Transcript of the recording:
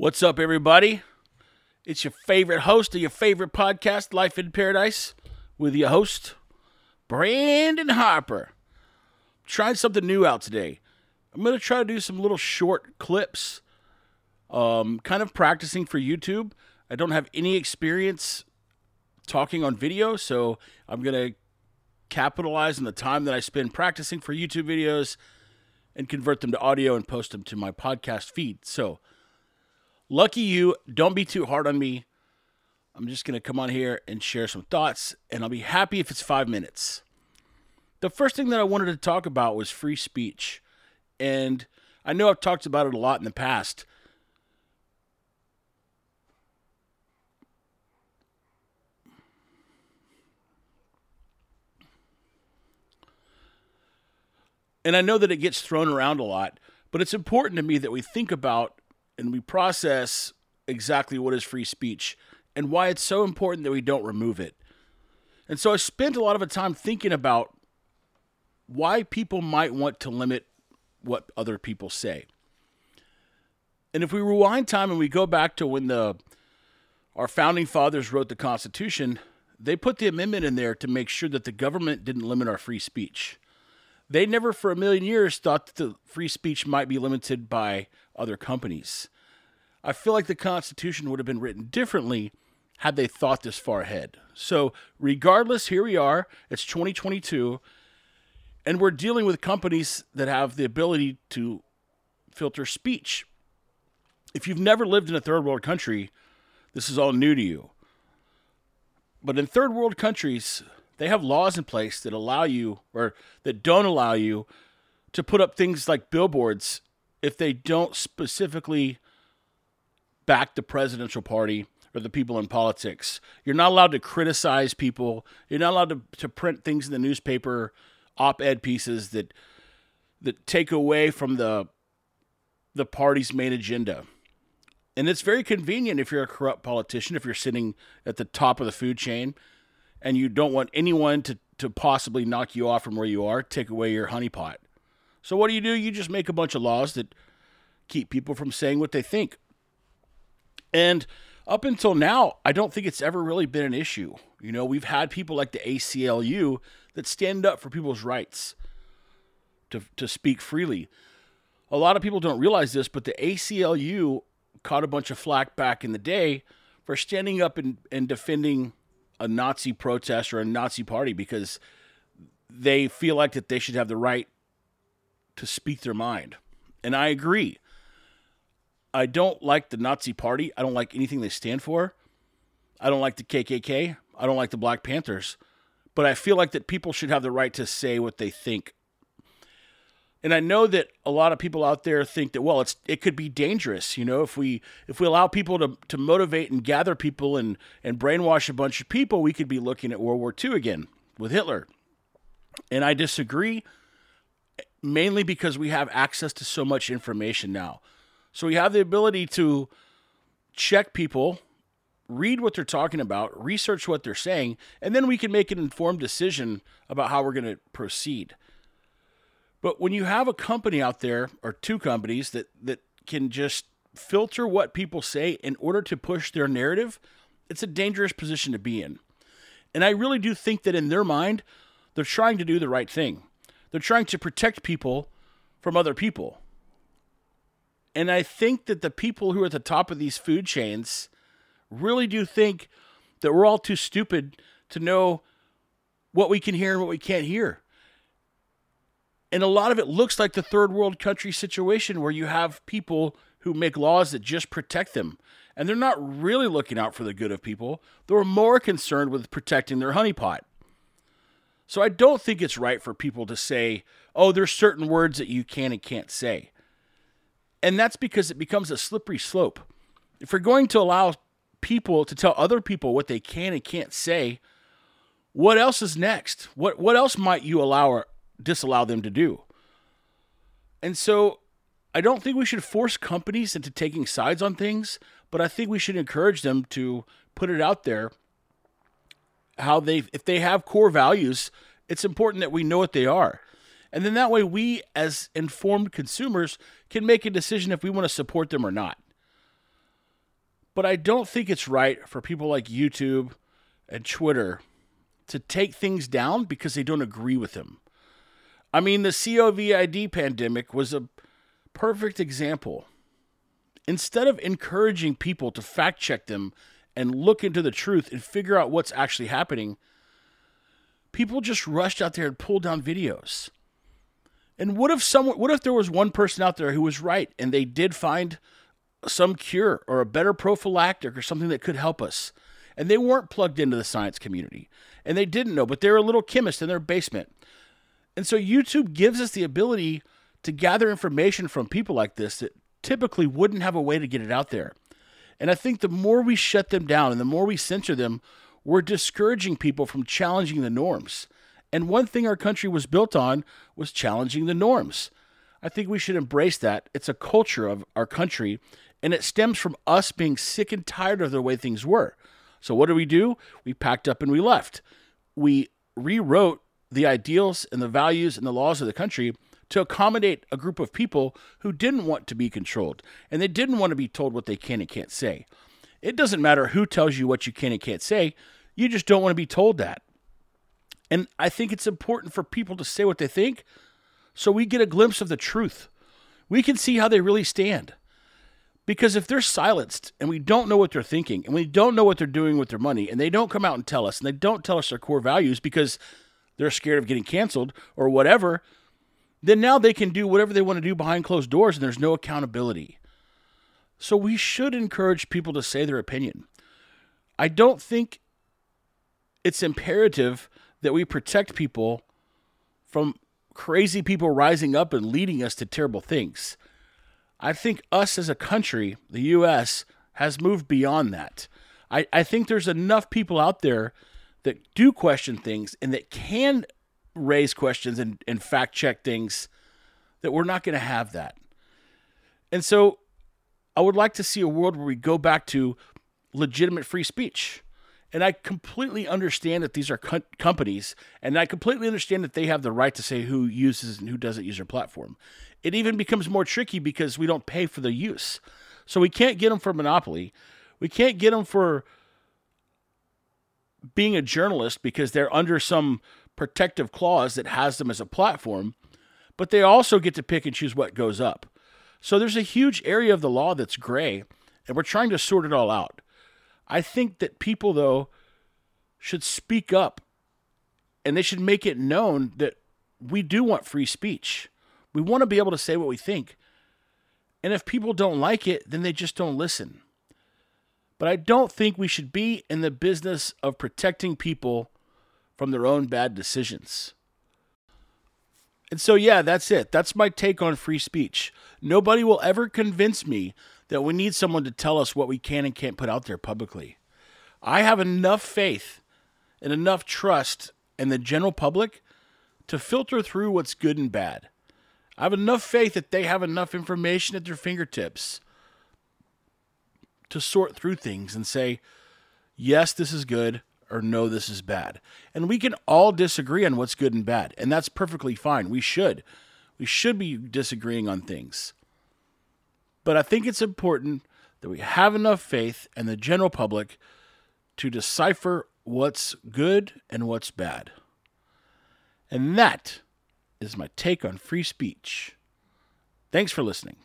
What's up, everybody? It's your favorite host of your favorite podcast, Life in Paradise, with your host, Brandon Harper. Trying something new out today. I'm going to try to do some little short clips, um, kind of practicing for YouTube. I don't have any experience talking on video, so I'm going to capitalize on the time that I spend practicing for YouTube videos and convert them to audio and post them to my podcast feed. So, lucky you, don't be too hard on me. I'm just going to come on here and share some thoughts, and I'll be happy if it's five minutes. The first thing that I wanted to talk about was free speech. And I know I've talked about it a lot in the past. And I know that it gets thrown around a lot, but it's important to me that we think about and we process exactly what is free speech and why it's so important that we don't remove it. And so I spent a lot of time thinking about why people might want to limit what other people say. And if we rewind time and we go back to when the our founding fathers wrote the Constitution, they put the amendment in there to make sure that the government didn't limit our free speech. They never for a million years thought that the free speech might be limited by other companies. I feel like the Constitution would have been written differently had they thought this far ahead. So, regardless, here we are. It's 2022, and we're dealing with companies that have the ability to filter speech. If you've never lived in a third world country, this is all new to you. But in third world countries, they have laws in place that allow you or that don't allow you to put up things like billboards if they don't specifically back the presidential party or the people in politics. You're not allowed to criticize people. You're not allowed to, to print things in the newspaper, op-ed pieces that that take away from the the party's main agenda. And it's very convenient if you're a corrupt politician, if you're sitting at the top of the food chain and you don't want anyone to, to possibly knock you off from where you are, take away your honeypot. So what do you do? You just make a bunch of laws that keep people from saying what they think. And up until now, I don't think it's ever really been an issue. You know, we've had people like the ACLU that stand up for people's rights to, to speak freely. A lot of people don't realize this, but the ACLU caught a bunch of flack back in the day for standing up and, and defending a Nazi protest or a Nazi party because they feel like that they should have the right to speak their mind. And I agree. I don't like the Nazi party. I don't like anything they stand for. I don't like the KKK. I don't like the Black Panthers. But I feel like that people should have the right to say what they think. And I know that a lot of people out there think that well, it's it could be dangerous, you know, if we if we allow people to to motivate and gather people and and brainwash a bunch of people, we could be looking at World War II again with Hitler. And I disagree mainly because we have access to so much information now. So we have the ability to check people, read what they're talking about, research what they're saying, and then we can make an informed decision about how we're going to proceed. But when you have a company out there or two companies that that can just filter what people say in order to push their narrative, it's a dangerous position to be in. And I really do think that in their mind, they're trying to do the right thing. They're trying to protect people from other people. And I think that the people who are at the top of these food chains really do think that we're all too stupid to know what we can hear and what we can't hear. And a lot of it looks like the third world country situation where you have people who make laws that just protect them. And they're not really looking out for the good of people. They're more concerned with protecting their honeypot. So I don't think it's right for people to say, oh, there's certain words that you can and can't say. And that's because it becomes a slippery slope. If we're going to allow people to tell other people what they can and can't say, what else is next? What what else might you allow or disallow them to do? And so I don't think we should force companies into taking sides on things, but I think we should encourage them to put it out there how they if they have core values, it's important that we know what they are. And then that way we as informed consumers can make a decision if we want to support them or not. But I don't think it's right for people like YouTube and Twitter to take things down because they don't agree with them. I mean, the COVID pandemic was a perfect example. Instead of encouraging people to fact check them and look into the truth and figure out what's actually happening, people just rushed out there and pulled down videos. And what if someone what if there was one person out there who was right and they did find some cure or a better prophylactic or something that could help us? And they weren't plugged into the science community and they didn't know, but they're a little chemist in their basement. And so YouTube gives us the ability to gather information from people like this that typically wouldn't have a way to get it out there. And I think the more we shut them down and the more we censor them, we're discouraging people from challenging the norms. And one thing our country was built on was challenging the norms. I think we should embrace that. It's a culture of our country, and it stems from us being sick and tired of the way things were. So, what did we do? We packed up and we left. We rewrote the ideals and the values and the laws of the country to accommodate a group of people who didn't want to be controlled and they didn't want to be told what they can and can't say. It doesn't matter who tells you what you can and can't say, you just don't want to be told that. And I think it's important for people to say what they think so we get a glimpse of the truth. We can see how they really stand. Because if they're silenced and we don't know what they're thinking and we don't know what they're doing with their money and they don't come out and tell us and they don't tell us their core values because they're scared of getting canceled or whatever, then now they can do whatever they want to do behind closed doors and there's no accountability. So we should encourage people to say their opinion. I don't think it's imperative that we protect people from crazy people rising up and leading us to terrible things. I think us as a country, the U.S., has moved beyond that. I, I think there's enough people out there that do question things and that can raise questions and, and fact check things that we're not going to have that. And so I would like to see a world where we go back to legitimate free speech. And I completely understand that these are co- companies, and I completely understand that they have the right to say who uses and who doesn't use their platform. It even becomes more tricky because we don't pay for the use. So we can't get them for monopoly. We can't get them for being a journalist because they're under some protective clause that has them as a platform, but they also get to pick and choose what goes up. So there's a huge area of the law that's gray, and we're trying to sort it all out. I think that people, though, should speak up and they should make it known that we do want free speech. We want to be able to say what we think. And if people don't like it, then they just don't listen. But I don't think we should be in the business of protecting people from their own bad decisions. And so, yeah, that's it. That's my take on free speech. Nobody will ever convince me that we need someone to tell us what we can and can't put out there publicly. I have enough faith and enough trust in the general public to filter through what's good and bad. I have enough faith that they have enough information at their fingertips to sort through things and say, yes, this is good, or no, this is bad. And we can all disagree on what's good and bad, and that's perfectly fine. We should. We should be disagreeing on things. But I think it's important that we have enough faith in the general public to decipher what's good and what's bad. And that is my take on free speech. Thanks for listening.